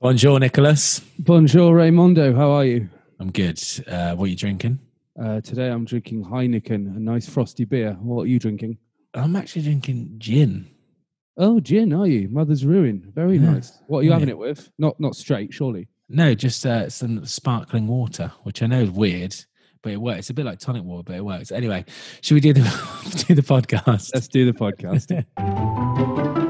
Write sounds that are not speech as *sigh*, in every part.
Bonjour, Nicholas. Bonjour, Raimondo. How are you? I'm good. Uh, what are you drinking? Uh, today I'm drinking Heineken, a nice frosty beer. What are you drinking? I'm actually drinking gin. Oh, gin, are you? Mother's Ruin. Very Yeah. nice. What are you Yeah. having it with? Not not straight, surely. No, just uh, some sparkling water, which I know is weird, but it works. It's a bit like tonic water, but it works. Anyway, should we do the *laughs* do the podcast? Let's do the podcast. *laughs*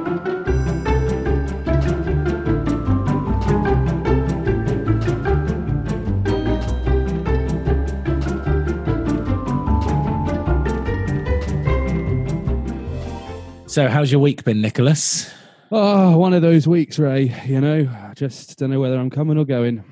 so, how's your week been, Nicholas? oh, one of those weeks, Ray. You know, I just don't know whether I'm coming or going.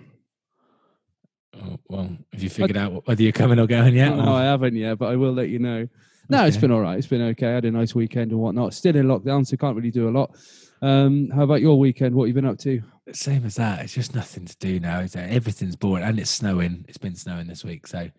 Oh, well, have you figured out whether you're coming or going yet? No, or- I haven't yet, but I will let you know. No, it's been all right. It's been okay. I had a nice weekend and whatnot. Still in lockdown, so can't really do a lot. Um, how about your weekend? What have you been up to? Same as that. It's just nothing to do now. Is it? Everything's boring, and it's snowing. It's been snowing this week, so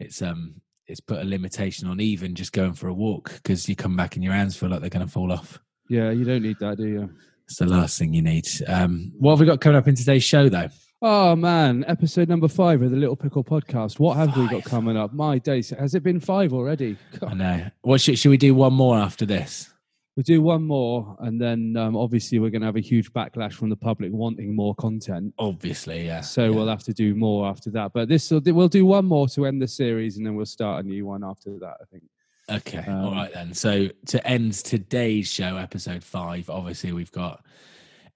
it's um it's put a limitation on even just going for a walk because you come back and your hands feel like they're going to fall off. Yeah, you don't need that, do you? It's the last thing you need. Um, what have we got coming up in today's show, though? Oh man, episode number five of the Little Pickle podcast. What have we got coming up? My days, has it been five already? *laughs* I know. What should, should we do? One more after this? We'll do one more, and then um, obviously we're going to have a huge backlash from the public wanting more content. Obviously, yeah. So yeah. we'll have to do more after that. But this, will we'll do one more to end the series, and then we'll start a new one after that. I think. Okay, Um, all right then. So to end today's show, episode five, obviously we've got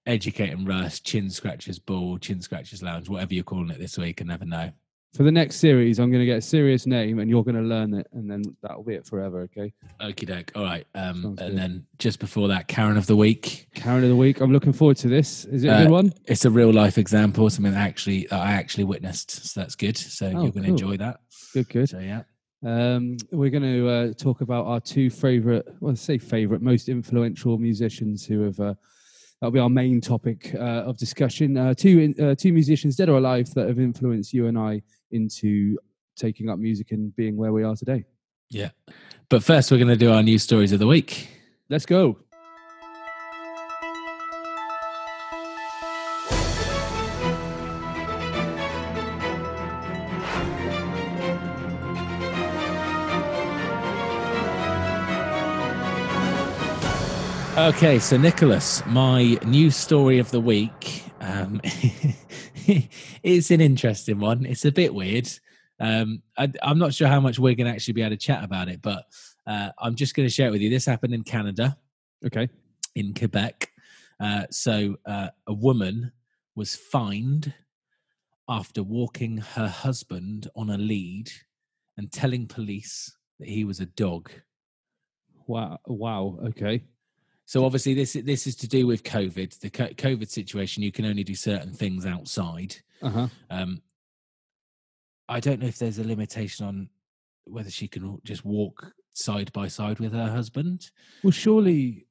Educating Russ, Chin Scratchers Ball, Chin Scratchers Lounge, whatever you're calling it this week, I never know. For the next series, I'm going to get a serious name, and you're going to learn it, and then that'll be it forever. Okay. Okie doke. All right. Um, Sounds and good. then just before that, Karen of the Week. Karen of the week. I'm looking forward to this. Is it a Uh, good one? It's a real life example, something that actually that I actually witnessed. So that's good. So Oh, you're going to cool. enjoy that. Good, good. So yeah. Um, we're going to uh, talk about our two favorite, well, say favorite, most influential musicians who have. Uh, that'll be our main topic uh, of discussion. Uh, two uh, two musicians, dead or alive, that have influenced you and I into taking up music and being where we are today. Yeah. But first, we're going to do our news stories of the week. Let's go. Okay, so Nicholas, my news story of the week. Um, *laughs* it's an interesting one. It's a bit weird. Um, I, I'm not sure how much we're going to actually be able to chat about it, but uh, I'm just going to share it with you. This happened in Canada, Okay. in Quebec. Uh, so uh, a woman was fined after walking her husband on a lead and telling police that he was a dog. Wow. Wow. Okay. So obviously, this this is to do with COVID. The COVID situation, you can only do certain things outside. Uh huh. Um, I don't know if there's a limitation on whether she can just walk side by side with her husband. Well, surely,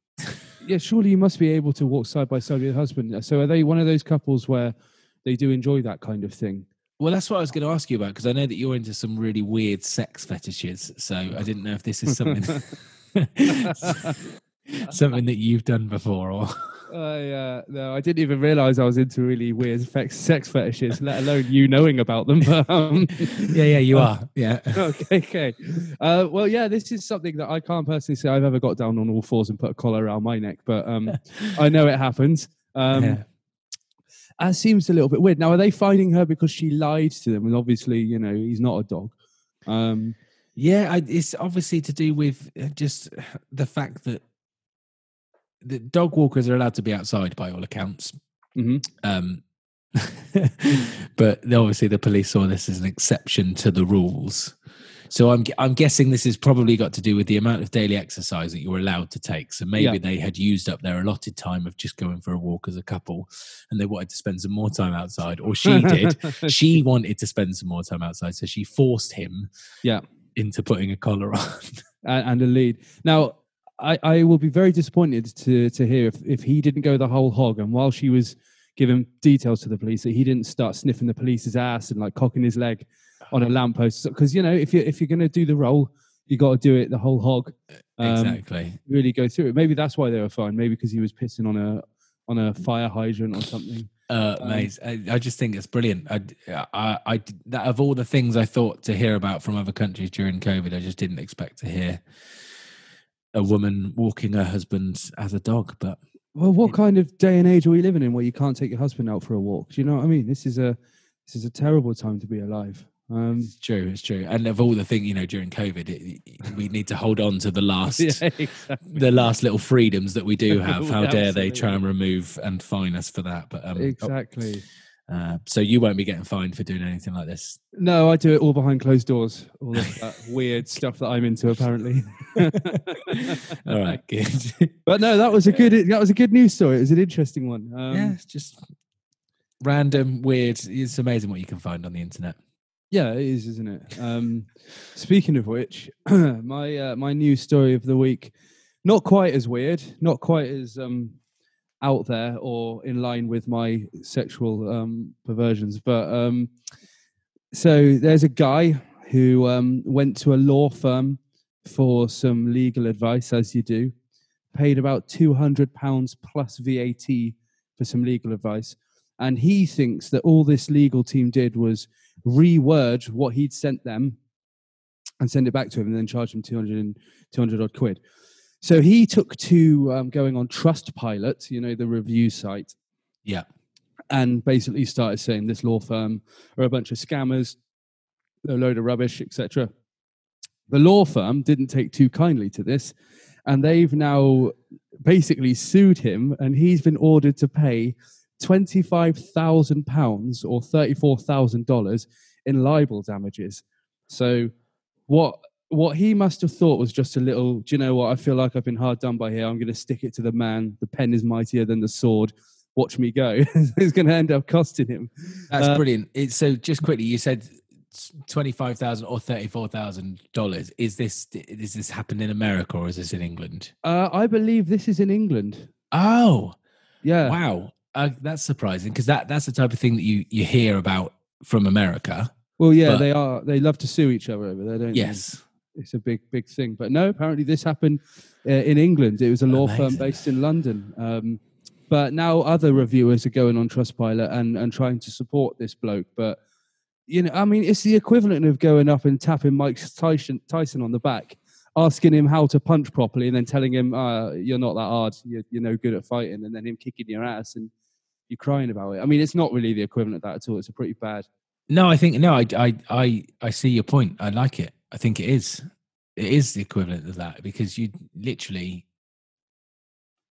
yeah, surely you must be able to walk side by side with your husband. So, are they one of those couples where they do enjoy that kind of thing? Well, that's what I was going to ask you about because I know that you're into some really weird sex fetishes. So I didn't know if this is something *laughs* *laughs* *laughs* something that you've done before or. *laughs* I uh, no, I didn't even realize I was into really weird sex, sex fetishes, let alone you knowing about them. But, *laughs* um, yeah, yeah, you are. Yeah. okay, okay. Uh, well, yeah, this is something that I can't personally say I've ever got down on all fours and put a collar around my neck, but um, I know it happens. Um, Yeah. That seems a little bit weird. Now, are they finding her because she lied to them? And obviously, you know, he's not a dog. Um, Yeah, I, it's obviously to do with uh, just the fact that the dog walkers are allowed to be outside by all accounts. mhm. Um, *laughs* but obviously, the police saw this as an exception to the rules. So I'm I'm guessing this has probably got to do with the amount of daily exercise that you're allowed to take. So maybe Yeah. they had used up their allotted time of just going for a walk as a couple, and they wanted to spend some more time outside, or she did. *laughs* she wanted to spend some more time outside, so she forced him, Yeah. into putting a collar *laughs* on. and, and a lead. Now, I, I will be very disappointed to to hear if, if he didn't go the whole hog. And while she was giving details to the police, that he didn't start sniffing the police's ass and like cocking his leg on a lamppost. Because you know, if you if you're going to do the role, you got to do it the whole hog. Um, exactly. Really go through it. Maybe that's why they were fine. Maybe because he was pissing on a on a fire hydrant or something. Uh, Um, mate, I, I just think it's brilliant. I, I, I, that of all the things I thought to hear about from other countries during COVID, I just didn't expect to hear a woman walking her husband as a dog. But Well, what kind of day and age are we living in where you can't take your husband out for a walk? Do you know what I mean? This is a this is a terrible time to be alive. Um, it's true, it's true. And of all the things, you know, during COVID, it, it- we need to hold on to the last, *laughs* yeah, exactly. the last little freedoms that we do *laughs* have. How dare they try and remove and fine us for that? But um, exactly. Uh, so you won't be getting fined for doing anything like this. No, I do it all behind closed doors. All of that *laughs* weird stuff that I'm into, apparently. *laughs* All right, good. *laughs* But no, that was a good that was a good news story. It was an interesting one. Um, yeah, it's just random, weird. It's amazing what you can find on the internet. Yeah, it is, isn't it? Um, speaking of which, *clears throat* my uh, my news story of the week, not quite as weird, not quite as um, out there or in line with my sexual um, perversions, but um, so there's a guy who um, went to a law firm for some legal advice, as you do, paid about two hundred pounds plus VAT for some legal advice, and he thinks that all this legal team did was reword what he'd sent them and send it back to him and then charge him 200, 200 odd quid. So he took to um, going on Trustpilot, you know, the review site, Yeah. and basically started saying this law firm are a bunch of scammers, a load of rubbish, etc. The law firm didn't take too kindly to this, and they've now basically sued him, and he's been ordered to pay twenty-five thousand pounds or thirty-four thousand dollars in libel damages. So, what what he must have thought was just a little. Do you know what? I feel like I've been hard done by here. I'm going to stick it to the man. The pen is mightier than the sword. Watch me go. *laughs* it's going to end up costing him. That's Uh, brilliant. It's so just quickly, you said twenty five thousand or thirty four thousand dollars. Is this is this happened in America or is this in England? Uh, I believe this is in England. Oh, Yeah. wow, uh, that's surprising because that that's the type of thing that you you hear about from America. Well, yeah, But- they are. They love to sue each other over there, don't they? Yes, it's a big, big thing. But no, apparently this happened uh, in England. It was a law firm based in London. Um, but now other reviewers are going on Trustpilot and and trying to support this bloke. But you know, I mean, it's the equivalent of going up and tapping Mike Tyson Tyson on the back, asking him how to punch properly, and then telling him, uh, "You're not that hard. You're, you're no good at fighting," and then him kicking your ass and you're crying about it. I mean, it's not really the equivalent of that at all. It's a pretty bad. no, I think no, I I I I see your point. I like it. I think it is. It is the equivalent of that because you literally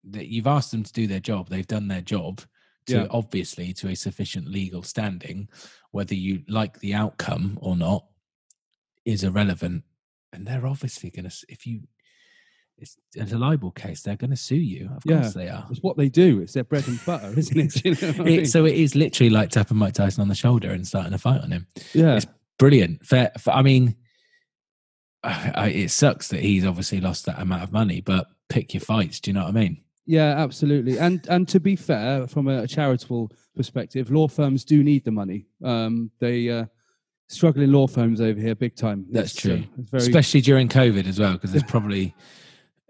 that you've asked them to do their job. They've done their job to Yeah. obviously to a sufficient legal standing. Whether you like the outcome or not is irrelevant. And they're obviously going to, if you, it's, a libel case, they're going to sue you. Of Yeah. course they are. It's what they do. It's their bread and butter, *laughs* isn't it? You know what I mean? It, so it is literally like tapping Mike Tyson on the shoulder and starting a fight on him. yeah. it's brilliant. Fair, I mean, I, it sucks that he's obviously lost that amount of money, but pick your fights. Do you know what I mean? Yeah, absolutely. And and to be fair, from a charitable perspective, law firms do need the money. Um, they uh, struggling law firms over here, big time. That's It's, uh, true. it's very Especially during COVID as well, because there's *laughs* probably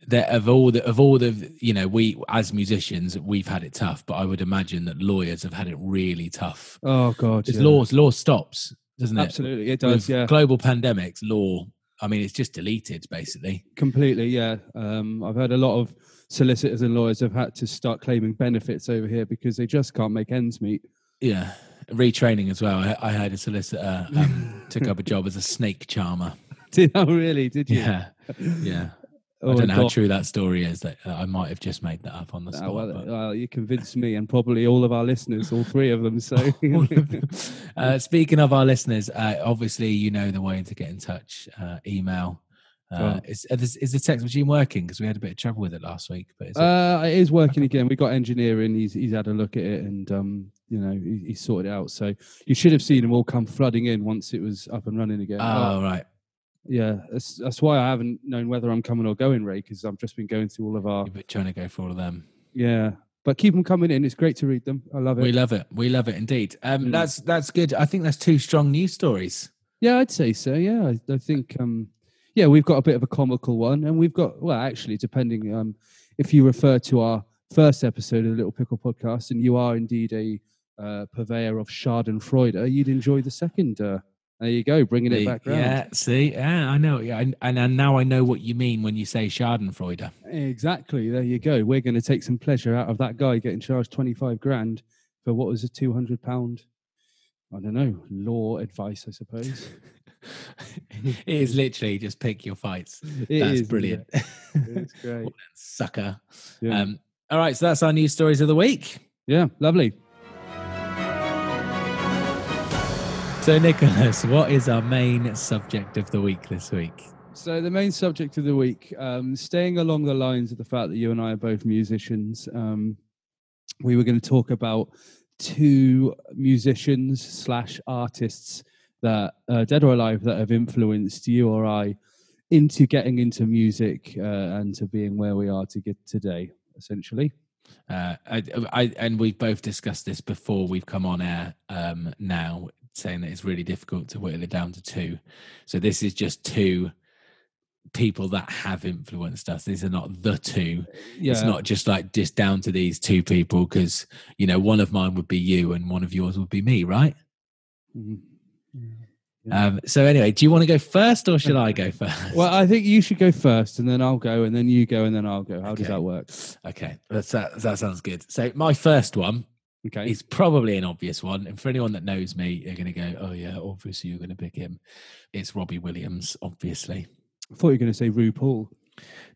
that of all the of all the you know we as musicians we've had it tough, but I would imagine that lawyers have had it really tough. oh god, yeah. laws law stops, doesn't it? absolutely it With does. Yeah, global pandemics, law. I mean, it's just deleted basically. completely. Yeah, um, I've heard a lot of solicitors and lawyers have had to start claiming benefits over here because they just can't make ends meet. Yeah, retraining as well. I, I heard a solicitor um, *laughs* took up a job as a snake charmer. Did oh really? Did you? Yeah, yeah. Oh, I don't know how true that story is. That uh, I might have just made that up on the Ah, spot. well, but- well, you convinced me and probably all of our listeners, all three of them. So *laughs* of them. uh, speaking of our listeners, uh, obviously you know the way to get in touch. Uh, email. Uh, Oh. is, is is the text machine working? Because we had a bit of trouble with it last week. But is it, Uh, it is working again. We got engineering. He's he's had a look at it, and um, you know, he, he sorted it out. So you should have seen them all come flooding in once it was up and running again. oh Oh, right, yeah, that's that's why I haven't known whether I'm coming or going, Ray, because I've just been going through all of our you've been trying to go for all of them. yeah. But keep them coming in. It's great to read them. I love it. We love it. We love it indeed. Um, Mm. That's that's good. I think that's two strong news stories. Yeah, I'd say so. Yeah, I, I think um, yeah, we've got a bit of a comical one, and we've got well, actually, depending um, if you refer to our first episode of the Little Pickle Podcast, and you are indeed a uh, purveyor of Schadenfreude, you'd enjoy the second. Uh, there you go, bringing it back round. Yeah, see, yeah, I know. Yeah, and, and now I know what you mean when you say Schadenfreude. Exactly. There you go. We're going to take some pleasure out of that guy getting charged 25 grand for what was a 200 pound, I don't know, law advice, I suppose. *laughs* it is literally just pick your fights. It That's is, brilliant. it? It's *laughs* great. Sucker. Yeah. Um, all right, so that's our news stories of the week. yeah, lovely. So, Nicholas, what is our main subject of the week this week? So the main subject of the week, um, staying along the lines of the fact that you and I are both musicians, um, we were going to talk about two musicians slash artists that, uh, dead or alive, that have influenced you or I into getting into music uh, and to being where we are to get today, essentially. Uh, I, I, and we've both discussed this before we've come on air um, now, saying that it's really difficult to whittle it down to two. So, this is just two people that have influenced us. These are not the two. Yeah, It's not just like just down to these two people because, you know, one of mine would be you and one of yours would be me, right? Mhm. Yeah. Um, so, anyway, do you want to go first or should I go *laughs* first? Well, I think you should go first, and then I'll go, and then you go, and then I'll go. How does that work? okay, that's, that, that sounds good. So, my first one Okay. He's probably an obvious one. And for anyone that knows me, they're going to go, oh, yeah, obviously you're going to pick him. It's Robbie Williams, obviously. I thought you were going to say RuPaul.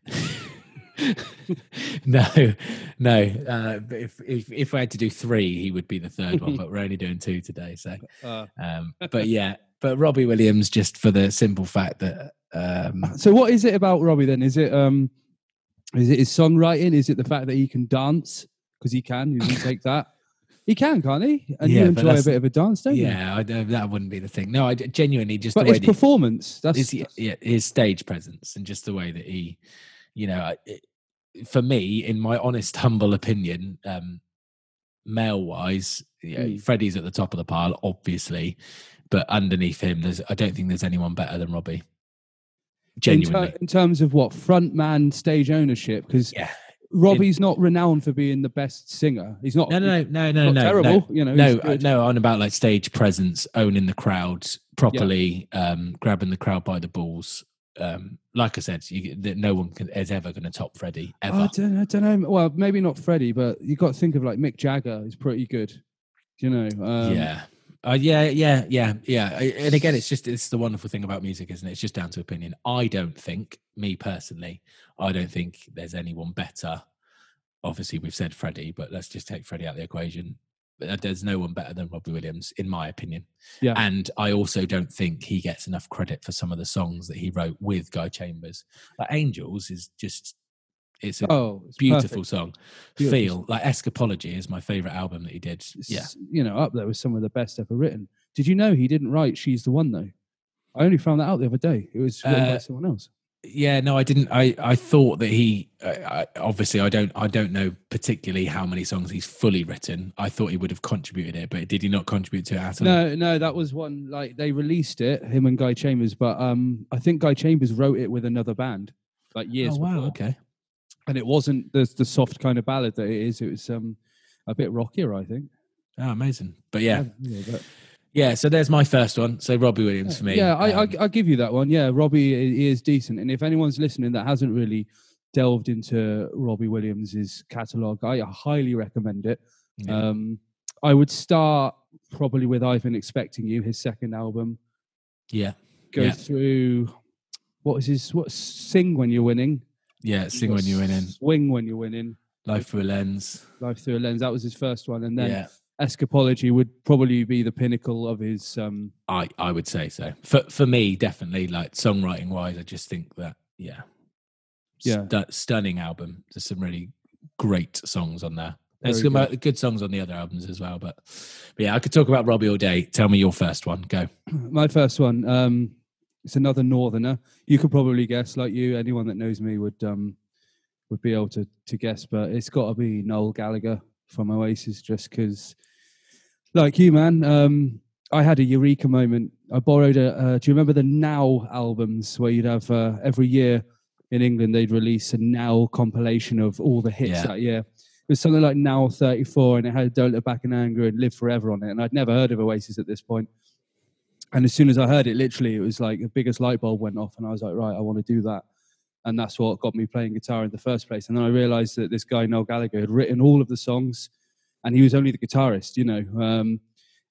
*laughs* no, no. Uh, if, if, if I had to do three, he would be the third one, *laughs* but we're only doing two today. So, Uh, um, but yeah, but Robbie Williams, just for the simple fact that, um, So what is it about Robbie then? Is it um is it his songwriting? Is it the fact that he can dance? Because he can, you can take that. He can, can't he? And Yeah, you enjoy a bit of a dance, don't you? yeah, that wouldn't be the thing. No, I genuinely just But his performance, that's, his, that's- yeah, his stage presence and just the way that he, you know, it, for me, in my honest, *laughs* humble opinion, um, male wise, yeah, Mm. Freddie's at the top of the pile, obviously, but underneath him, there's I don't think there's anyone better than Robbie. in, ter- Genuinely, in terms of what front man stage ownership, because yeah. Robbie's not renowned for being the best singer. He's not. No, no, no, no, no, terrible. no. You know, No, uh, no, on about like stage presence, owning the crowd properly, um, grabbing the crowd by the balls. Um, like I said, you, that no one can, is ever going to top Freddie ever. I don't, I don't know. Well, maybe not Freddie, but you got to think of like Mick Jagger is pretty good. You know. Um, yeah. Uh, yeah, yeah, yeah, yeah. And again, it's just it's the wonderful thing about music, isn't it? It's just down to opinion. I don't think, me personally, I don't think there's anyone better. Obviously, we've said Freddie, but let's just take Freddie out of the equation. Uh, There's no one better than Robbie Williams, in my opinion. Yeah. And I also don't think he gets enough credit for some of the songs that he wrote with Guy Chambers. Like Angels is just it's a Oh, it's beautiful perfect. song. Beautiful Feel like Escapology is my favorite album that he did. It's, Yeah. you know, up there with some of the best ever written. Did you know he didn't write "She's the One" though? I only found that out the other day. It was written by Uh, someone else. Yeah, no, I didn't. I I thought that he. I, I, obviously, I don't. I don't know particularly how many songs he's fully written. I thought he would have contributed it, but did he not contribute to it at all? No, no, that was one like they released it, him and Guy Chambers, but um, I think Guy Chambers wrote it with another band, like years Oh wow. before, Okay. And it wasn't the the soft kind of ballad that it is. It was um a bit rockier, I think. Oh, amazing. But yeah, yeah, but- yeah. So there's my first one. So Robbie Williams for me. Yeah, I, Um, I I give you that one. Yeah, Robbie he is decent, and if anyone's listening that hasn't really delved into Robbie Williams's catalog, I highly recommend it. yeah. Um, I would start probably with I've been expecting you, his second album. yeah. Go Yeah. through what was his what sing when you're winning. Yeah. Sing when you're winning. Swing when you're winning. Life through a lens. Life through a lens. That was his first one, and then yeah. Escapology would probably be the pinnacle of his. Um, I I would say so. For for me, definitely. Like songwriting wise, I just think that yeah. Yeah. Stu- stunning album. There's some really great songs on there. There's some uh, good songs on the other albums as well. But, but yeah, I could talk about Robbie all day. Tell me your first one. Go. *clears throat* my first one. Um, it's another Northerner. You could probably guess, like you. Anyone that knows me would um, would be able to to guess, but it's got to be Noel Gallagher from Oasis, just because, like you, man. Um, I had a eureka moment. I borrowed a. Uh, do you remember the Now albums where you'd have uh, every year in England they'd release a Now compilation of all the hits Yeah. that year, It was something like Now 34, and it had Don't Look Back in Anger and Live Forever on it. And I'd never heard of Oasis at this point. And as soon as I heard it, literally, it was like the biggest light bulb went off, and I was like, right, I want to do that. And that's what got me playing guitar in the first place. And then I realized that this guy, Noel Gallagher, had written all of the songs, and he was only the guitarist, you know. Um,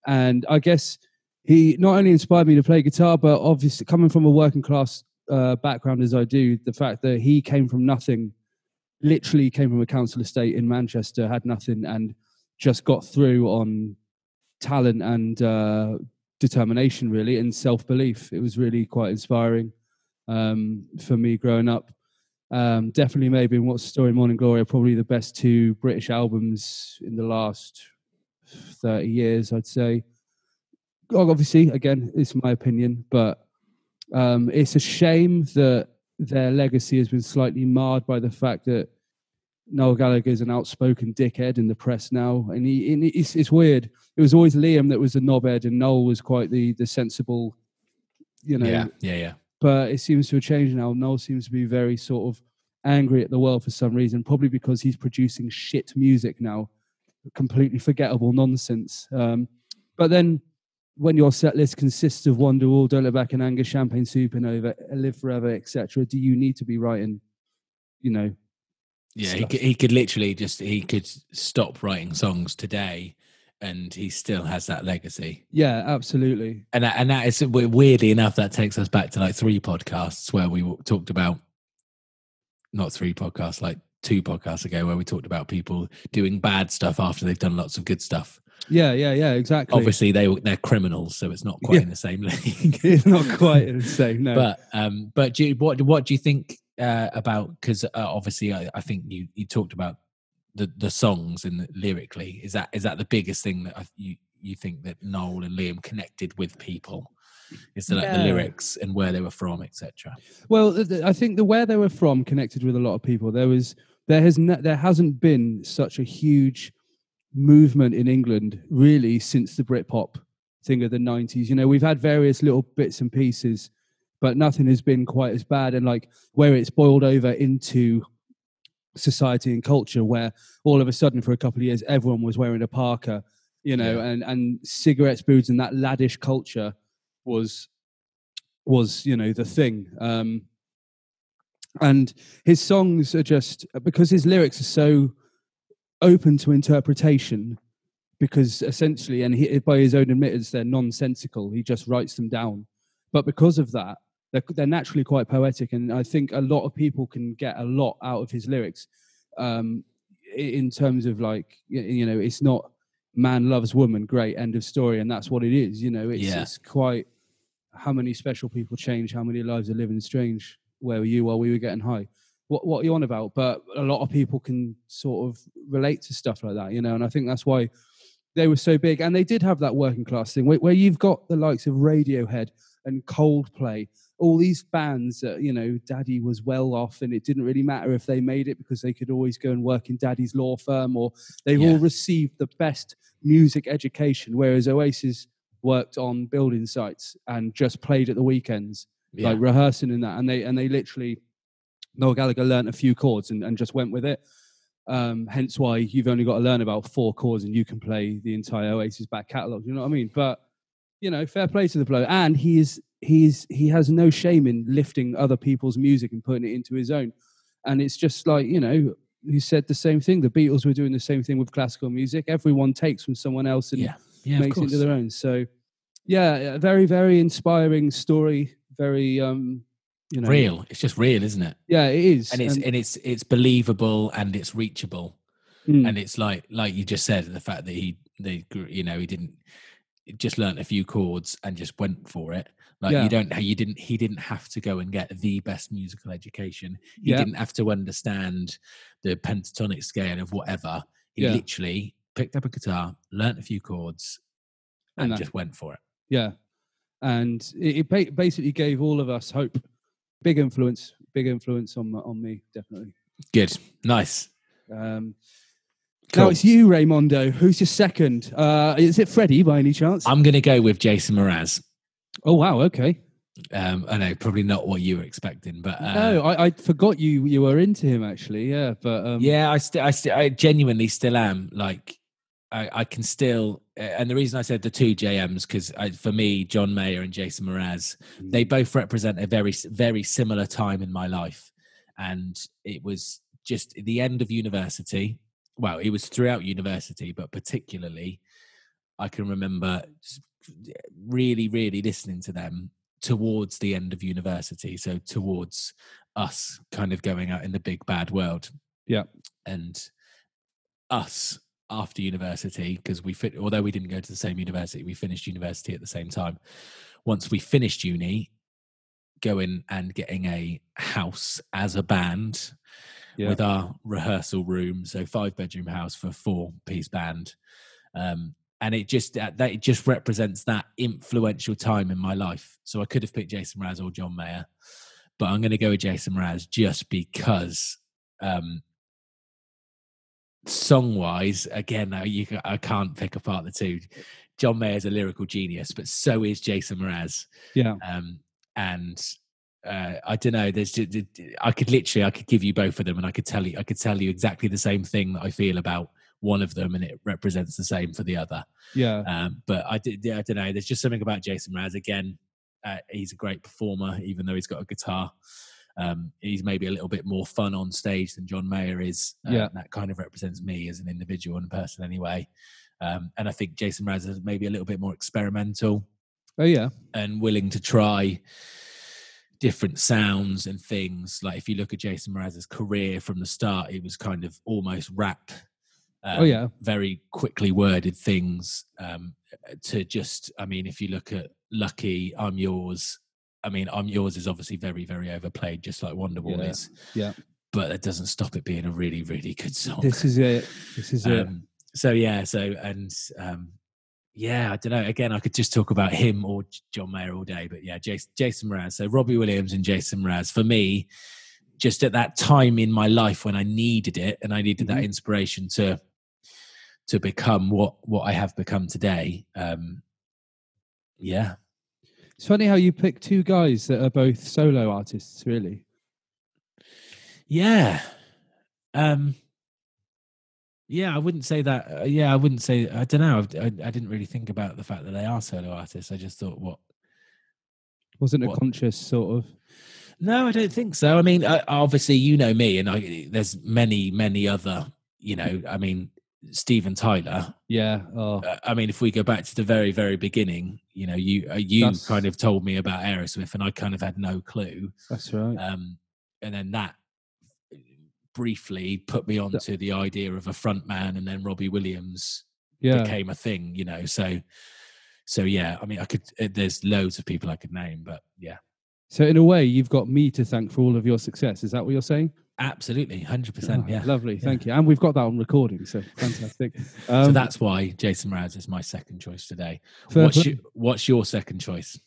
and I guess he not only inspired me to play guitar, but obviously coming from a working class uh, background as I do, the fact that he came from nothing, literally came from a council estate in Manchester, had nothing, and just got through on talent and uh, determination, really, and self belief. It was really quite inspiring um, for me growing up. Um, definitely, maybe in What's the Story, Morning Glory are probably the best two British albums in the last 30 years, I'd say. Obviously, again, it's my opinion, but um, it's a shame that their legacy has been slightly marred by the fact that Noel Gallagher is an outspoken dickhead in the press now, and he and it's, it's weird. It was always Liam that was a knobhead, and Noel was quite the the sensible, you know. Yeah, yeah, yeah. But it seems to have changed now. Noel seems to be very sort of angry at the world for some reason, probably because he's producing shit music now, completely forgettable nonsense. Um, but then when your set list consists of Wonderwall, Don't Look Back in Anger, Champagne Supernova, Live Forever, etc., do you need to be writing, you know? Yeah, he could, he could literally just he could stop writing songs today, and he still has that legacy. Yeah, absolutely. And that, and that is weirdly enough that takes us back to like three podcasts where we talked about not three podcasts like two podcasts ago where we talked about people doing bad stuff after they've done lots of good stuff. Yeah, yeah, yeah, exactly. Obviously, they they're criminals, so it's not quite Yeah. in the same *laughs* league. it's *laughs* not quite the same. No, but um, but do you, what what do you think uh, about? Because uh, obviously, I, I think you you talked about the the songs and the, lyrically. Is that is that the biggest thing that I, you you think that Noel and Liam connected with people? Is the, like, the lyrics and where they were from, etc. Well, th- th- I think the where they were from connected with a lot of people. There was there has ne- there hasn't been such a huge movement in England really since the Britpop thing of the '90s. You know, we've had various little bits and pieces, but nothing has been quite as bad. And like where it's boiled over into society and culture, where all of a sudden for a couple of years everyone was wearing a parka, you know, Yeah. and and cigarettes, booze, and that laddish culture was was you know the thing. Um, and his songs are just because his lyrics are so open to interpretation because essentially and he, by his own admittance they're nonsensical. He just writes them down. But because of that they're, they're naturally quite poetic and i think a lot of people can get a lot out of his lyrics um, in terms of like you know it's not man loves woman great end of story and that's what it is you know? It's, Yeah. it's quite how many special people change how many lives are living strange where were you while we were getting high what what are you on about but a lot of people can sort of relate to stuff like that you know and i think that's why they were so big and they did have that working class thing where, where you've got the likes of radiohead and coldplay all these bands that you know daddy was well off and it didn't really matter if they made it because they could always go and work in daddy's law firm or they've Yeah. all received the best music education whereas oasis worked on building sites and just played at the weekends Yeah, like rehearsing in that and they and they literally Noel Gallagher learnt a few chords and, and just went with it. Um, hence why you've only got to learn about four chords and you can play the entire Oasis back catalogue. You know what I mean? But you know, fair play to the bloke. And he is he's he has no shame in lifting other people's music and putting it into his own. And it's just like, you know, he said the same thing. The Beatles were doing the same thing with classical music. Everyone takes from someone else and yeah, yeah. Makes it into their own. So, yeah, a very, very inspiring story. Very, um, you know, real. It's just real, isn't it? Yeah, it is. And it's and it's it's believable and it's reachable. mm, and it's like like you just said the fact that he they you know he didn't just learnt a few chords and just went for it like Yeah. you don't you didn't he didn't have to go and get the best musical education he Yeah. didn't have to understand the pentatonic scale of whatever he Yeah. literally picked up a guitar learnt a few chords and, And that- just went for it yeah, and it, it basically gave all of us hope. Big influence, big influence on on me, definitely. good nice Um, cool. Now it's you, Raymondo. Who's your second? Uh, is it Freddie by any chance? i'm gonna go with jason mraz oh wow, okay. Um, I know probably not what you were expecting, but uh, no, I, I forgot you you were into him actually. Yeah, but um, yeah, I still, I still, I genuinely still am. Like, I, I can still, and the reason I said the two JMs because for me, John Mayer and Jason Mraz, they mm, both represent a very, very similar time in my life, and it was just the end of university. Well, it was throughout university, but particularly, I can remember really, really listening to them towards the end of university. So towards us kind of going out in the big bad world. Yeah. And us after university, because we fit, although we didn't go to the same university, we finished university at the same time. Once we finished uni, going and getting a house as a band yeah. with our rehearsal room, so five bedroom house for four piece band. Um, and it just that it just represents that influential time in my life. So I could have picked Jason Mraz or John Mayer, but I'm going to go with Jason Mraz just because um, song wise, again, you I can't pick apart the two. John Mayer is a lyrical genius, but so is Jason Mraz. Yeah. Um, and uh, I don't know. There's just, I could literally I could give you both of them, and I could tell you I could tell you exactly the same thing that I feel about one of them and it represents the same for the other. Yeah. Um, but I did, I don't know. There's just something about Jason Mraz. Again, uh, he's a great performer, even though he's got a guitar. Um, he's maybe a little bit more fun on stage than John Mayer is. Uh, yeah. That kind of represents me as an individual and person anyway. Um, and I think Jason Mraz is maybe a little bit more experimental. Oh, yeah. And willing to try different sounds and things. Like if you look at Jason Mraz's career from the start, it was kind of almost rap Oh, um, oh yeah, very quickly worded things um, to just. I mean, if you look at "Lucky," "I'm Yours," I mean, "I'm Yours" is obviously very, very overplayed, just like Wonderwall yeah. is. Yeah, but that doesn't stop it being a really, really good song. This is it. This is um, it. So yeah, so and um, yeah, I don't know. Again, I could just talk about him or John Mayer all day, but yeah, Jason, Jason Mraz. So Robbie Williams and Jason Mraz for me, just at that time in my life when I needed it and I needed mm-hmm. that inspiration to to become what what I have become today. Um, yeah, it's funny how you pick two guys that are both solo artists, really. Yeah, um, yeah, I wouldn't say that. Uh, yeah, I wouldn't say. I don't know. I, I, didn't really think about the fact that they are solo artists. I just thought, what wasn't what, a conscious sort of. No, I don't think so. I mean, obviously, you know me, and I, there's many, many other. You know, I mean, Steven Tyler. Yeah. Oh. Uh, I mean, if we go back to the very, very beginning, you know, you uh, you That's... kind of told me about Aerosmith, and I kind of had no clue. That's right. Um, and then that briefly put me onto the idea of a front man, and then Robbie Williams yeah. became a thing. You know, so so yeah. I mean, I could. Uh, there's loads of people I could name, but yeah. So in a way, you've got me to thank for all of your success. Is that what you're saying? Absolutely, hundred percent. Yeah, lovely. Thank you, and we've got that on recording, so fantastic. *laughs* Um, so that's why Jason Mraz is my second choice today. What's your, what's your second choice?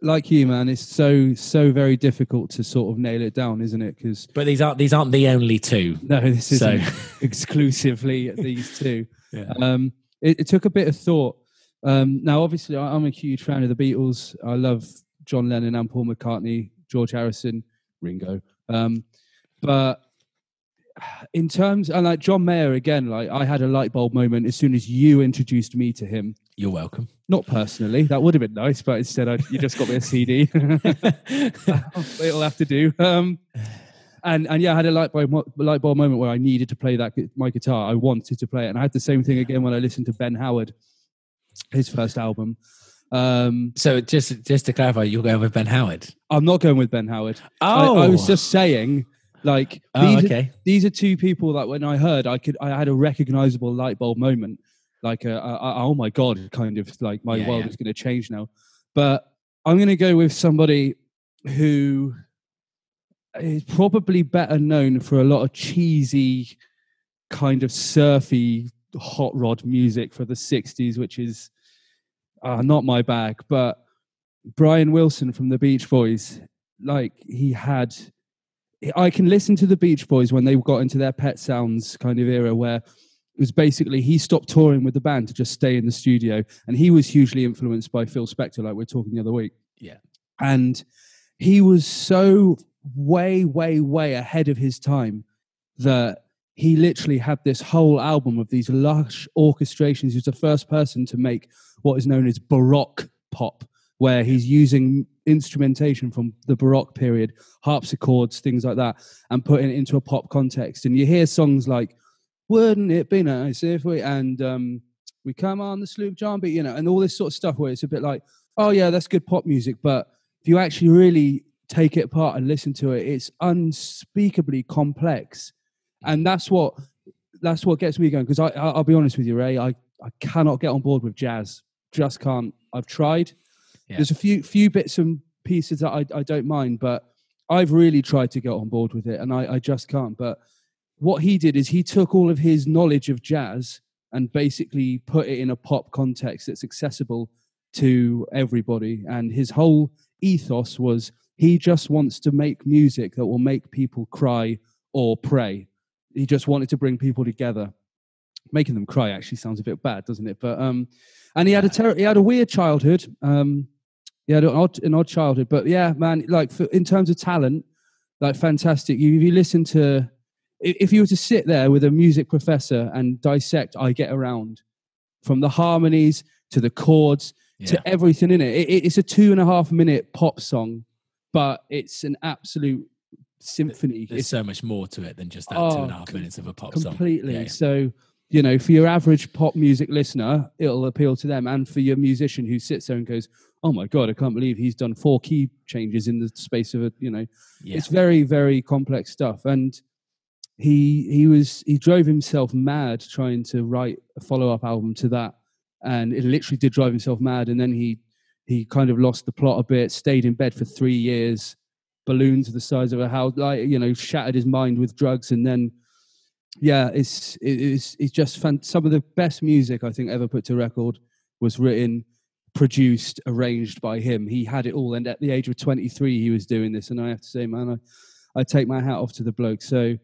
Like you, man, it's so so very difficult to sort of nail it down, isn't it? Because but these aren't these aren't the only two. No, this is so. *laughs* exclusively these two. *laughs* Yeah. Um, it, it, took a bit of thought. Um, now, obviously, I'm a huge fan of the Beatles. I love John Lennon and Paul McCartney, George Harrison, Ringo. Um, but in terms and like John Mayer again, like I had a light bulb moment as soon as you introduced me to him. You're welcome. Not personally, that would have been nice, but instead I, you just got me a CD. *laughs* *laughs* It'll have to do. Um, and and yeah, I had a light bulb light bulb moment where I needed to play that my guitar. I wanted to play it, and I had the same thing again when I listened to Ben Howard, his first album. Um, so just just to clarify, you're going with Ben Howard. I'm not going with Ben Howard. Oh, I, I was just saying like oh, these, okay. are, these are two people that when I heard, I could I had a recognizable light bulb moment, like a, a, a oh my god, kind of like my yeah, world yeah. is going to change now. But I'm going to go with somebody who is probably better known for a lot of cheesy, kind of surfy hot rod music for the 60s, which is uh, not my bag. But Brian Wilson from the Beach Boys, like he had I can listen to the Beach Boys when they got into their Pet Sounds kind of era where it was basically he stopped touring with the band to just stay in the studio. And he was hugely influenced by Phil Spector, like we are talking the other week. Yeah. and he was so way, way, way ahead of his time that he literally had this whole album of these lush orchestrations. He was the first person to make what is known as Baroque pop, where he's using instrumentation from the Baroque period, harpsichords, things like that, and putting it into a pop context. And you hear songs like "Wouldn't It Be Nice If We" and um, "We Come on the Sloop John B," you know, and all this sort of stuff where it's a bit like, "Oh yeah, that's good pop music," but if you actually really take it apart and listen to it, it's unspeakably complex, and that's what that's what gets me going. Because I, I, will be honest with you, Ray, I I cannot get on board with jazz. Just can't. I've tried. Yeah. There's a few few bits and pieces that I, I don't mind, but I've really tried to get on board with it, and I, I just can't. But what he did is he took all of his knowledge of jazz and basically put it in a pop context that's accessible to everybody. And his whole ethos was he just wants to make music that will make people cry or pray. He just wanted to bring people together. Making them cry actually sounds a bit bad, doesn't it? But um, and he had a ter- he had a weird childhood. Um, had an odd, an odd childhood, but yeah, man, like for, in terms of talent, like fantastic. You, if you listen to, if you were to sit there with a music professor and dissect "I Get Around," from the harmonies to the chords yeah. to everything in it. it, it's a two and a half minute pop song but it's an absolute symphony. There's it's, so much more to it than just that oh, two and a oh, half minutes of a pop completely. song. Completely. Yeah. So, you know, for your average pop music listener, it'll appeal to them. And for your musician who sits there and goes, oh my God, I can't believe he's done four key changes in the space of a, you know, yeah. it's very, very complex stuff. And he he was he drove himself mad trying to write a follow-up album to that and it literally did drive himself mad and then he he kind of lost the plot a bit, stayed in bed for three years, balloons the size of a house, like you know, shattered his mind with drugs, and then yeah, it's it's it's just fun. Some of the best music I think ever put to record was written, produced, arranged by him. He had it all, and at the age of 23, he was doing this. And I have to say, man, I I take my hat off to the bloke. So.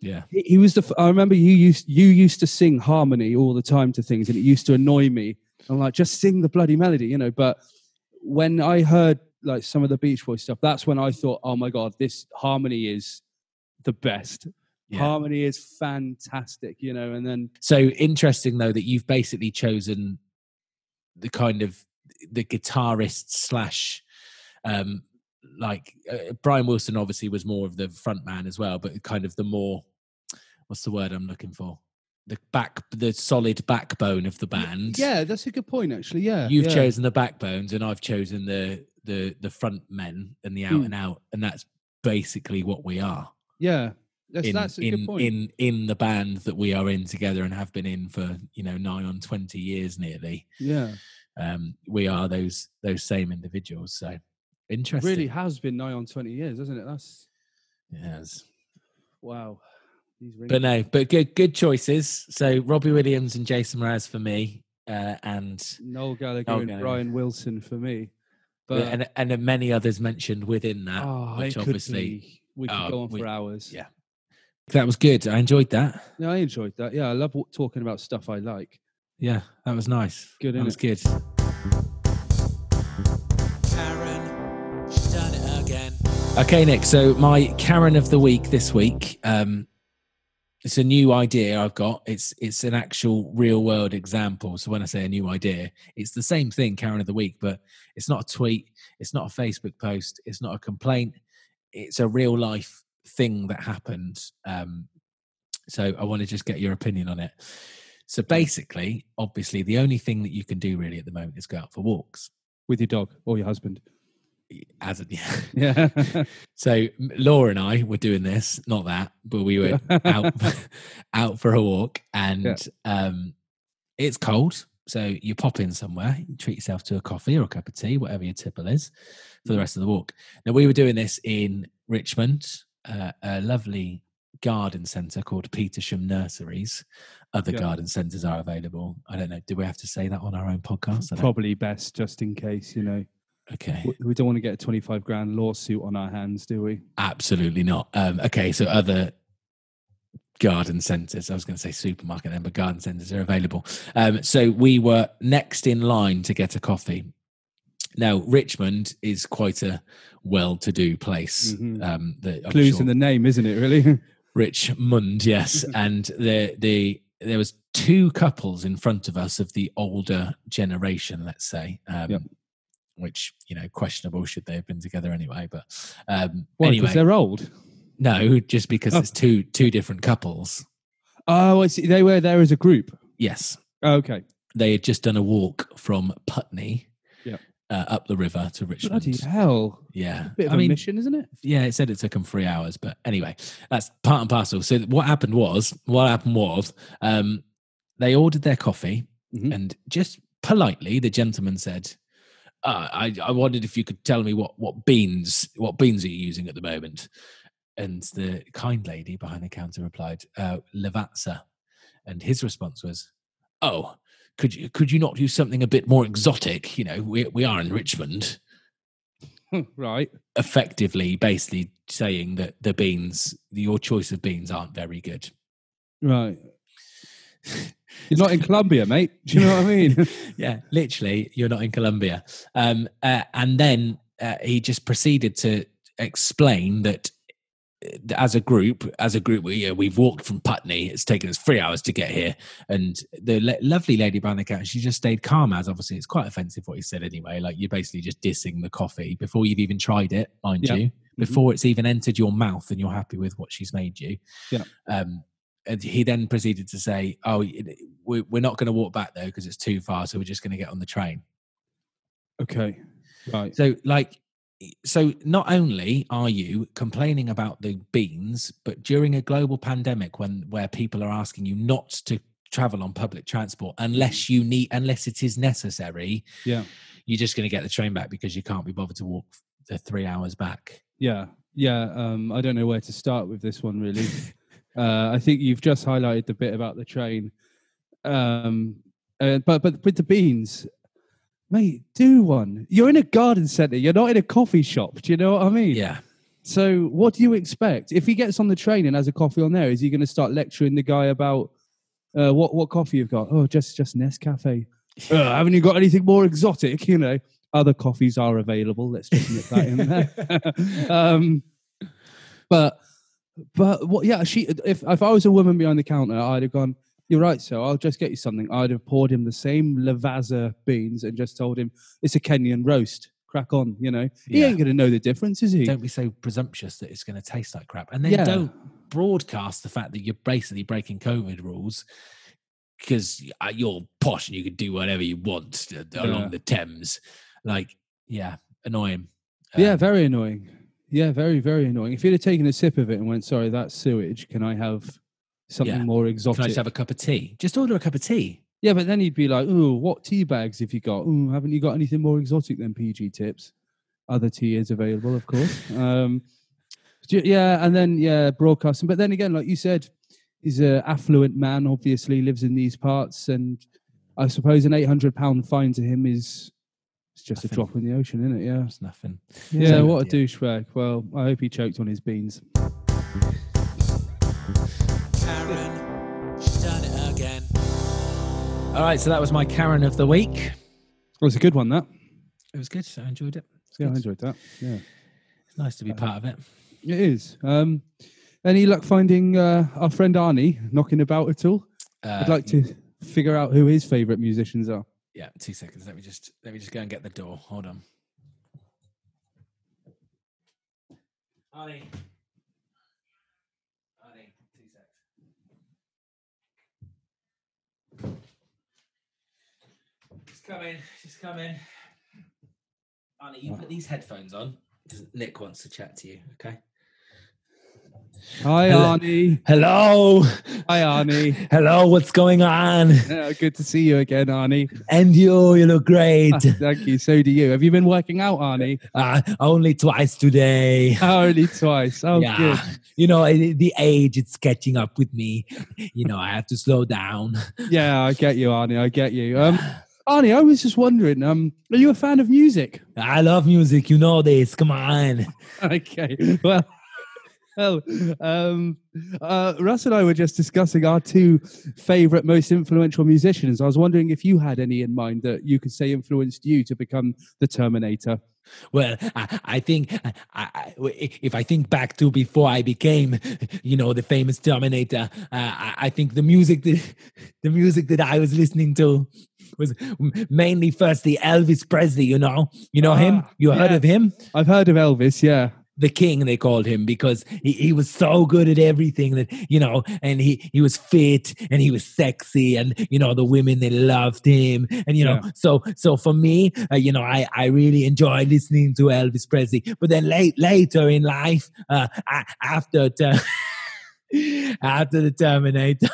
Yeah, he, he was the. I remember you used you used to sing harmony all the time to things, and it used to annoy me. I'm like, just sing the bloody melody, you know. But when I heard like some of the Beach Boys stuff, that's when I thought, oh my god, this harmony is the best. Yeah. Harmony is fantastic, you know. And then so interesting though that you've basically chosen the kind of the guitarist slash um like uh, Brian Wilson obviously was more of the front man as well, but kind of the more what's the word I'm looking for? the back the solid backbone of the band. Yeah, that's a good point actually. Yeah. You've yeah. chosen the backbones and I've chosen the the the front men and the out mm. and out and that's basically what we are. Yeah. That's, in, that's a in, in in the band that we are in together and have been in for you know nine on 20 years nearly yeah um we are those those same individuals so interesting really has been nine on 20 years hasn't it that's yes wow but no, but good good choices. So Robbie Williams and Jason Mraz for me, uh, and Noel Gallagher Noel and Gallagher. Brian Wilson for me. But and and many others mentioned within that, oh, which obviously we could oh, go on we, for hours. Yeah, that was good. I enjoyed that. Yeah, I enjoyed that. Yeah, I love talking about stuff I like. Yeah, that was nice. Good. That was it? good. Karen, she's done it again. Okay, Nick. So my Karen of the week this week. Um, it's a new idea I've got. It's it's an actual real world example. So when I say a new idea, it's the same thing, Karen of the week, but it's not a tweet, it's not a Facebook post, it's not a complaint. It's a real life thing that happened. Um, so I want to just get your opinion on it. So basically, obviously, the only thing that you can do really at the moment is go out for walks with your dog or your husband as a, *laughs* yeah. yeah. *laughs* so Laura and I were doing this, not that, but we were *laughs* out out for a walk, and yeah. um, it's cold. So you pop in somewhere, you treat yourself to a coffee or a cup of tea, whatever your tipple is, for the mm. rest of the walk. Now we were doing this in Richmond, uh, a lovely garden centre called Petersham Nurseries. Other yeah. garden centres are available. I don't know. Do we have to say that on our own podcast? Probably best, just in case, you know. Okay. We don't want to get a 25 grand lawsuit on our hands, do we? Absolutely not. Um, okay, so other garden centres, I was going to say supermarket then, but garden centres are available. Um, so we were next in line to get a coffee. Now, Richmond is quite a well-to-do place. Mhm. Um, that Clues sure- in the name, isn't it? Really? *laughs* Richmond, yes, *laughs* and the the there was two couples in front of us of the older generation, let's say, um, Yep. which you know questionable should they have been together anyway. But um, anyway, Because they're old. no, just because Oh. it's two two different couples. Oh, I see. They were there as a group. Yes, Okay. they had just done a walk from Putney. Uh, up the river to Richmond. Bloody hell. Yeah, Bit of I a mean, mission, isn't it? yeah, it said it took them three hours, but anyway, that's part and parcel. So what happened was, what happened was, um, they ordered their coffee, Mhm. and just politely, the gentleman said, uh, "I I wondered if you could tell me what what beans what beans are you using at the moment." And the kind lady behind the counter replied, uh, "Lavazza," and his response was, "Oh." Could you could you not do something a bit more exotic? You know, we we are in Richmond *laughs* right. effectively basically saying that the beans your choice of beans aren't very good Right. You're not in Colombia, mate. Do you know what I mean? *laughs* yeah literally you're not in colombia um uh, and then uh, he just proceeded to explain that as a group as a group we, uh, we've walked from putney it's taken us three hours to get here and the le- lovely lady behind the counter she just stayed calm as obviously it's quite offensive what he said anyway like you're basically just dissing the coffee before you've even tried it mind Yeah. you before it's even entered your mouth and you're happy with what she's made you Yeah. um and he then proceeded to say oh we- we're not going to walk back though because it's too far so we're just going to get on the train okay. Right. so, like, so not only are you complaining about the beans, but during a global pandemic, when where people are asking you not to travel on public transport unless you need, unless it is necessary, Yeah. you're just going to get the train back because you can't be bothered to walk the three hours back. Yeah. Yeah. Um, I don't know where to start with this one, really. *laughs* uh, I think you've just highlighted the bit about the train. Um, uh, but but with the beans, mate, do one. You're in a garden centre. You're not in a coffee shop. Do you know what I mean? Yeah, So what do you expect if he gets on the train and has a coffee on there? Is he going to start lecturing the guy about uh, what what coffee you've got? Oh, just just Nescafe. Uh, haven't you got anything more exotic? You know, other coffees are available. Let's just nip that in there. *laughs* um, but but what? Yeah, she. If if I was a woman behind the counter, I'd have gone. You're right, so I'll just get you something. I'd have poured him the same Lavazza beans and just told him it's a Kenyan roast. Crack on, you know. He Yeah. ain't going to know the difference, is he? don't be so presumptuous that it's going to taste like crap, and then Yeah. don't broadcast the fact that you're basically breaking COVID rules. Because you're posh and you can do whatever you want uh, Yeah. along the Thames, like yeah, annoying. Yeah, Um, very annoying. Yeah, very, very annoying. If you'd have taken a sip of it and went, sorry, that's sewage, can I have something Yeah. more Can I exotic? just have a cup of tea? Just order a cup of tea. yeah, but then you'd be like, ooh, what tea bags have you got? Ooh, haven't you got anything more exotic than PG tips? Other tea is available, of course. *laughs* um, yeah, and then, yeah, broadcasting. But then again, like you said, he's an affluent man, obviously lives in these parts. And I suppose an £800 fine to him is it's just a drop in the ocean, isn't it? Yeah. It's nothing. Yeah, So- what a douchebag. Well, I hope he choked on his beans. Karen, she's done it again. All right, so that was my Karen of the week. It was a good one, that. It was good. So I enjoyed it. It's Yeah, I enjoyed that. Yeah, It's nice to be part of it. it is. Um, any luck finding uh, our friend Arnie knocking about at all? I'd Uh, like to figure out who his favourite musicians are. Yeah, two seconds. Let me just let me just go and get the door. Hold on. Arnie. Arnie, two seconds. She's coming. She's coming. Arnie, you put these headphones on. Nick wants to chat to you. Okay. Hi, Hello. Arnie. Hello. Hi, Arnie. Hello. What's going on? Yeah, good to see you again, Arnie. And you, you look great. Ah, Thank you. So do you. Have you been working out, Arnie? Uh, only twice today. *laughs* Only twice. Oh, yeah, good. you know the age it's catching up with me. You know I have to slow down. Yeah, I get you, Arnie. I get you. Um, *sighs* *sighs* *sighs* Arnie, I was just wondering. Um, are you a fan of music? I love music. You know this. Come on. *laughs* okay. Well, well, um, uh, Russ and I were just discussing our two favorite, most influential musicians. I was wondering if you had any in mind that you could say influenced you to become the Terminator. Well, I, I think I, I, if I think back to before I became, you know, the famous Terminator, uh, I, I think the music that *laughs* the music that I was listening to was mainly first the Elvis Presley. You know, you know him. Ah, You heard yeah. of him? I've heard of Elvis, yeah. The king they called him because he, he was so good at everything that you know and he he was fit and he was sexy and you know the women they loved him and you know Yeah. so so for me uh, you know i i really enjoyed listening to elvis presley but then late later in life uh I, after ter- *laughs* after the terminator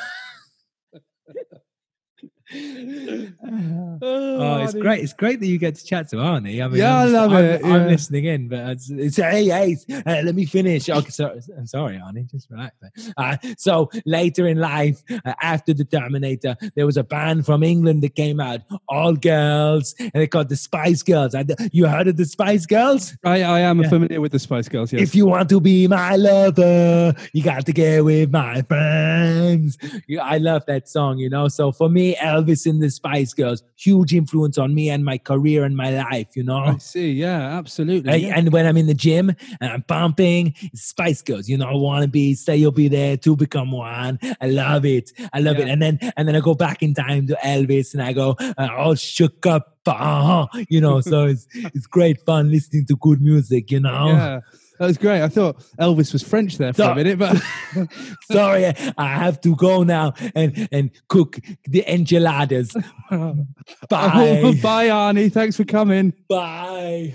*laughs* Oh, it's great! It's great that you get to chat to Arnie. I mean, Yeah, I'm I love I'm, it, I'm yeah. listening in, but it's, it's hey, hey, uh, let me finish. Okay, sorry, I'm sorry, Arnie. Just relax. Uh, so later in life, uh, after the Terminator, there was a band from England that came out, all girls, and they called the Spice Girls. I, you heard of the Spice Girls? I, I am Yeah. familiar with the Spice Girls, yes. If you want to be my lover, you got to get with my friends. Yeah, I love that song, you know. So for me, Elvis and the Spice Girls, huge influence on me and my career and my life, you know. I see, yeah, absolutely. Yeah. And when I'm in the gym and I'm pumping, Spice Girls, you know, I want to be, say you'll be there, to become one. I love it. I love it. And then, and then I go back in time to Elvis and I go, uh, all shook up, uh-huh, you know, so it's, it's great fun listening to good music, you know. Yeah, that was great. I thought Elvis was French there for So- a minute, but *laughs* Sorry, I have to go now and, and cook the enchiladas. *laughs* Bye. bye, Arnie. Thanks for coming. Bye.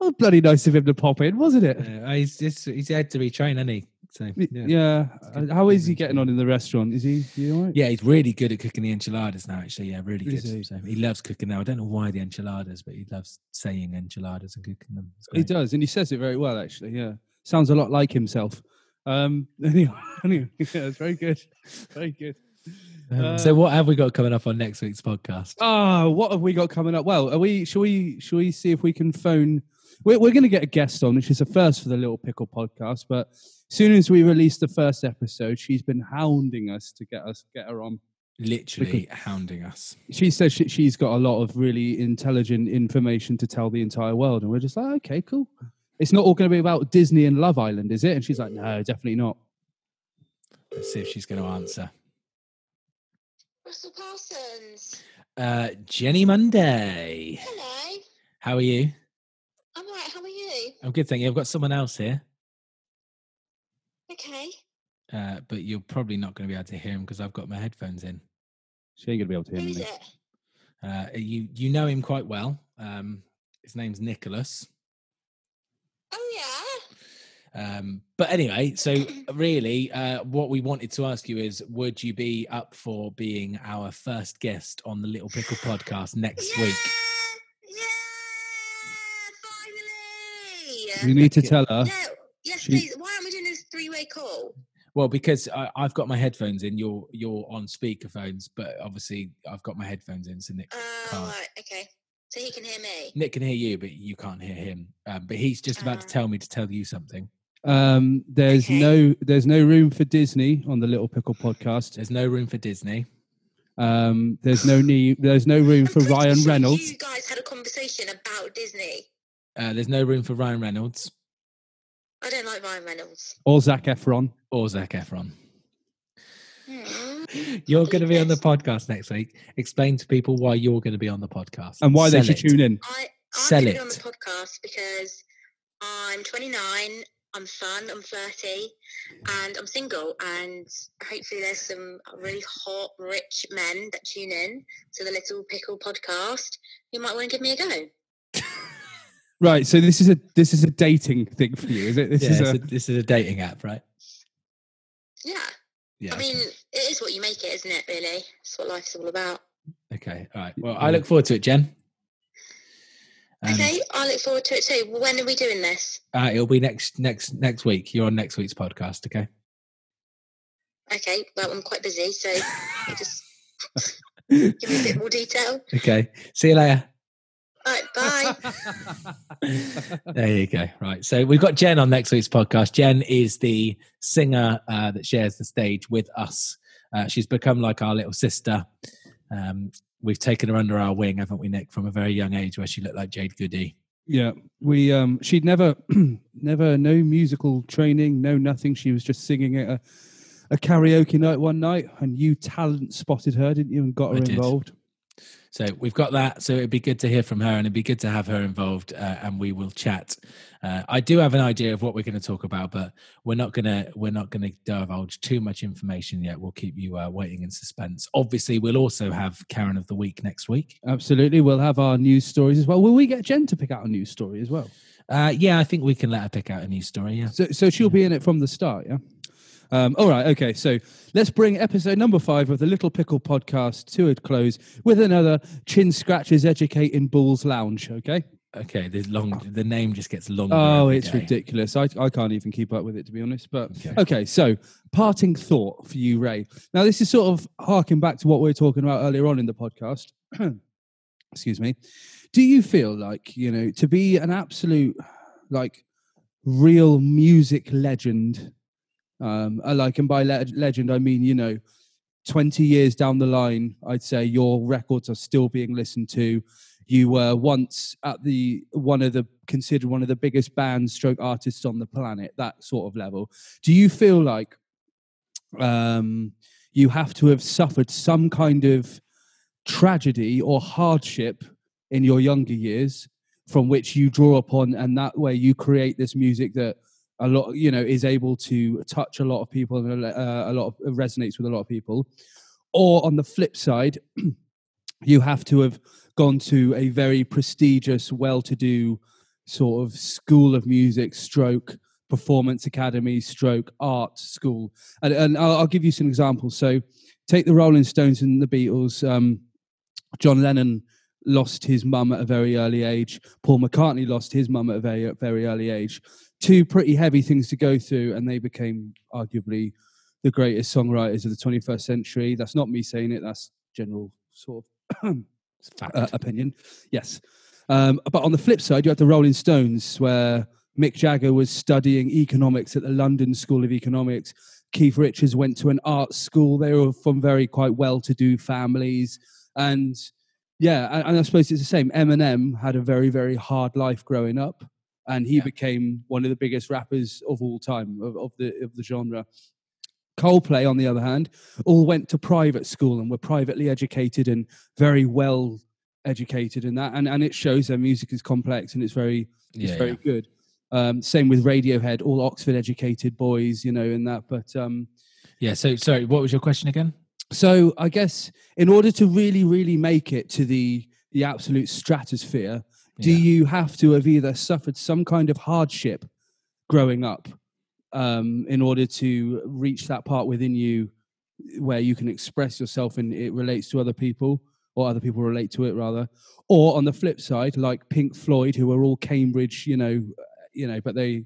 Oh, bloody nice of him to pop in, wasn't it? Uh, he's just, he's had to retrain, hasn't he? So, Y- Yeah. Uh, How is he getting on in the restaurant? Is he, all right? Yeah, he's really good at cooking the enchiladas now. Actually, yeah, really Is good. he? So he loves cooking now. I don't know why the enchiladas, but he loves saying enchiladas and cooking them. He does, and he says it very well, actually. Yeah. Sounds a lot like himself. Um, *laughs* anyway, anyway yeah, it's very good. Very good. Um, Uh, so what have we got coming up on next week's podcast? Ah, what have we got coming up? Well, are we? Shall we? Shall we see if we can phone? We're, we're going to get a guest on, which is a first for the Little Pickle podcast. But as soon as we release the first episode, she's been hounding us to get us get her on. Literally hounding us. She says she, she's got a lot of really intelligent information to tell the entire world, and we're just like, okay, cool. It's not all going to be about Disney and Love Island, is it? And she's like, no, definitely not. Let's see if she's going to answer. Russell Parsons. Uh, Jenny Monday. Hello. How are you? I'm alright. How are you? I'm good, thank you. I've got someone else here, Okay. uh, but you're probably not going to be able to hear him because I've got my headphones in. She ain't going to be able to Who hear is me. it? Uh, you you know him quite well. Um, his name's Nicholas. Oh yeah. Um, but anyway, so *clears throat* really, uh, what we wanted to ask you is, would you be up for being our first guest on the Little Pickle podcast next yeah! week? Yeah! You need to tell her. No. Yes, She- please. Why aren't we doing this three-way call? Well, because I, I've got my headphones in, you're you're on speakerphones, but obviously I've got my headphones in, so Nick Oh, can't. right. Okay. So he can hear me. Nick can hear you, but you can't hear him. Um, but he's just about to Ah. tell me to tell you something. Um, there's Okay. no there's no room for Disney on the Little Pickle podcast. There's no room for Disney. Um, there's no need there's no room I'm for Ryan sure Reynolds You guys had a conversation about Disney. Uh, there's no room for Ryan Reynolds I don't like Ryan Reynolds. or Zac Efron. or Zac Efron. Hmm. You're going to be on the podcast next week. Explain to people why you're going to be on the podcast And why Sell they should it. tune in. I, I'm Sell gonna be on the podcast because I'm 29, I'm fun, I'm flirty, and I'm single. And hopefully, there's some really hot, rich men that tune in to the Little Pickle podcast who might want to give me a go. *laughs* Right. So this is a this is a dating thing for you, is it? This Yeah, is a, a, this is a dating app, right? Yeah, Yeah. I mean, it is what you make it, isn't it? Really, it's what life's all about. okay. All right. Well, I look forward to it, Jen. Um, okay, I look forward to it too. When are we doing this? Uh, it'll be next next next week. You're on next week's podcast. Okay. Okay, well, I'm quite busy, so *laughs* you just give me a bit more detail. Okay. See you later. All right, bye. *laughs* there you go. Right. So we've got Jen on next week's podcast. Jen is the singer uh, that shares the stage with us. Uh, she's become like our little sister. Um, we've taken her under our wing, haven't we, Nick, from a very young age where she looked like Jade Goody. Yeah, we um she'd never *clears throat* never no musical training, no nothing. She was just singing at a, a karaoke night one night and you talent spotted her, didn't you, and got her involved. So we've got that. So it'd be good to hear from her, and it'd be good to have her involved, uh, and we will chat. Uh, I do have an idea of what we're going to talk about, but we're not gonna we're not gonna divulge too much information yet. We'll keep you uh, waiting in suspense. Obviously, we'll also have Karen of the week next week. Absolutely, we'll have our news stories as well. Will we get Jen to pick out a news story as well? Uh, yeah, I think we can let her pick out a news story. Yeah. So, so she'll be in it from the start. Yeah. Um, all right, okay. So let's bring episode number five of the Little Pickle podcast to a close with another Chin Scratches Educating Bulls Lounge. Okay. Okay. The long. The name just gets longer. Oh, it's day. ridiculous. I, I can't even keep up with it, to be honest. But Okay. okay, so parting thought for you, Ray. Now, this is sort of harking back to what we were talking about earlier on in the podcast. *clears throat* Excuse me. Do you feel like, you know, to be an absolute, like, real music legend, um, I like, and by le- legend, I mean, you know, 20 years down the line, I'd say your records are still being listened to. You were once at the one of the considered one of the biggest bands, stroke artists on the planet, that sort of level. Do you feel like um, you have to have suffered some kind of tragedy or hardship in your younger years from which you draw upon, and that way you create this music that a lot, you know, is able to touch a lot of people and uh, a lot of resonates with a lot of people. Or on the flip side, *clears throat* you have to have gone to a very prestigious, well-to-do sort of school of music, stroke performance academy, stroke art school. And, and I'll, I'll give you some examples. So, take the Rolling Stones and the Beatles. Um, John Lennon lost his mum at a very early age. Paul McCartney lost his mum at a very very early age. Two pretty heavy things to go through, and they became arguably the greatest songwriters of the 21st century. That's not me saying it. That's general sort of uh, opinion. Yes. Um, but on the flip side, you had the Rolling Stones, where Mick Jagger was studying economics at the London School of Economics. Keith Richards went to an art school. They were from very quite well-to-do families, and yeah, and, and I suppose it's the same. Eminem had a very very hard life growing up, and he Yeah. became one of the biggest rappers of all time of, of the of the genre. Coldplay, on the other hand, all went to private school and were privately educated and very well educated in that, and and it shows their music is complex and it's very it's yeah, very yeah. good. Um, same with Radiohead, all Oxford educated boys, you know, in that. But um, yeah. So, sorry, what was your question again? so I guess in order to really, really make it to the the absolute stratosphere, do Yeah. you have to have either suffered some kind of hardship growing up um, in order to reach that part within you where you can express yourself and it relates to other people or other people relate to it rather? Or on the flip side like pink floyd who are all cambridge you know uh, you know but they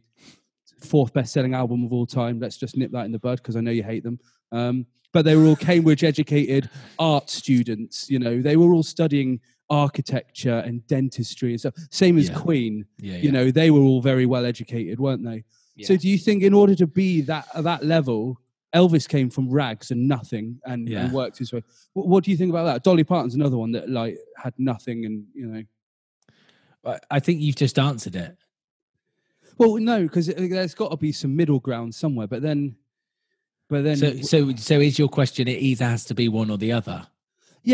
fourth best selling album of all time. Let's just nip that in the bud because i know you hate them. Um, but they were all cambridge educated art students you know. They were all studying architecture and dentistry and stuff same as Yeah. queen Yeah, you know they were all very well educated weren't they so do you think in order to be that at that level elvis came from rags and nothing and, and worked his way what, what do you think about that dolly parton's another one that like had nothing and you know I- I think you've just answered it. well no because uh, there's got to be some middle ground somewhere but then but then So, so, so is your question? It either has to be one or the other.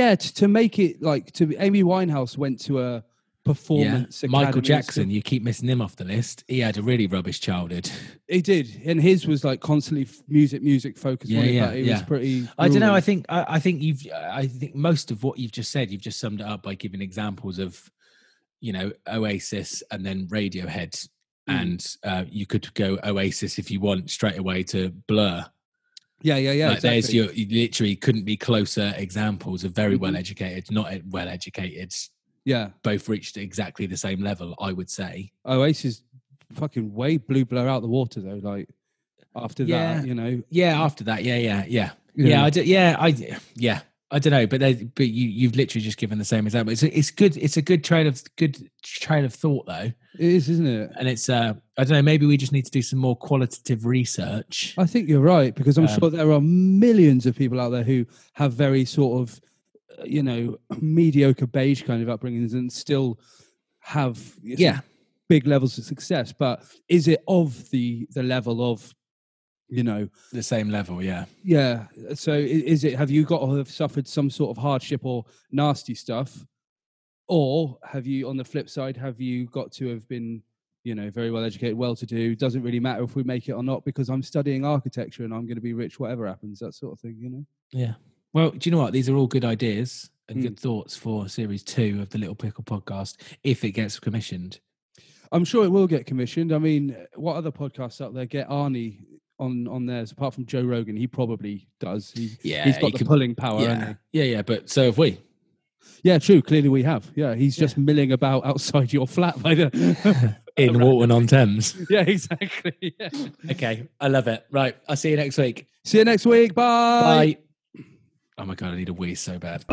Yeah to, to make it like to amy winehouse went to a performance Michael academy Jackson, you keep missing him off the list. He had a really rubbish childhood. he did and his was like constantly music music focused Yeah, wasn't it? yeah, was yeah. pretty I don't know. I think I, I think you've I think most of what you've just said, you've just summed it up by giving examples of, you know, Oasis and then Radiohead, Mm. and uh, you could go Oasis if you want straight away to Blur. Yeah yeah yeah like there's your you literally couldn't be closer examples of very Mhm. well educated, not well educated. yeah Both reached exactly the same level, I would say. Oasis fucking way blew Blur out the water though. Like after Yeah. that, you know, Yeah. After that, yeah, yeah, yeah, you yeah. I do, yeah, I yeah. I don't know, but they, but you you've literally just given the same example. It's a, it's good. It's a good train of good train of thought though, It is, isn't it? and it's uh I don't know. Maybe we just need to do some more qualitative research. I think you're right because I'm Um, sure there are millions of people out there who have very sort of, uh, you know, *clears throat* mediocre beige kind of upbringings and still have Yeah. big levels of success. But is it of the the level of, you know, The same level, yeah. yeah? So is it? Have you got to have suffered some sort of hardship or nasty stuff, or have you, on the flip side, have you got to have been you know, very well educated, well to do. Doesn't really matter if we make it or not because I'm studying architecture and I'm going to be rich, whatever happens, that sort of thing, you know? Yeah. Well, do you know what? These are all good ideas and Mm. good thoughts for series two of the Little Pickle podcast if it gets commissioned. I'm sure it will get commissioned. I mean, what other podcasts out there get Arnie on on theirs apart from Joe Rogan? He probably does. He, Yeah, he's got you the can- pulling power. yeah, yeah, yeah. But so have we. yeah, true. Clearly, we have. Yeah, he's Yeah. just milling about outside your flat by the. *laughs* In Walton on Thames. *laughs* yeah, exactly. Yeah. Okay, I love it. Right, I'll see you next week. See you next week. Bye. Bye. Oh my god, I need a wee so bad.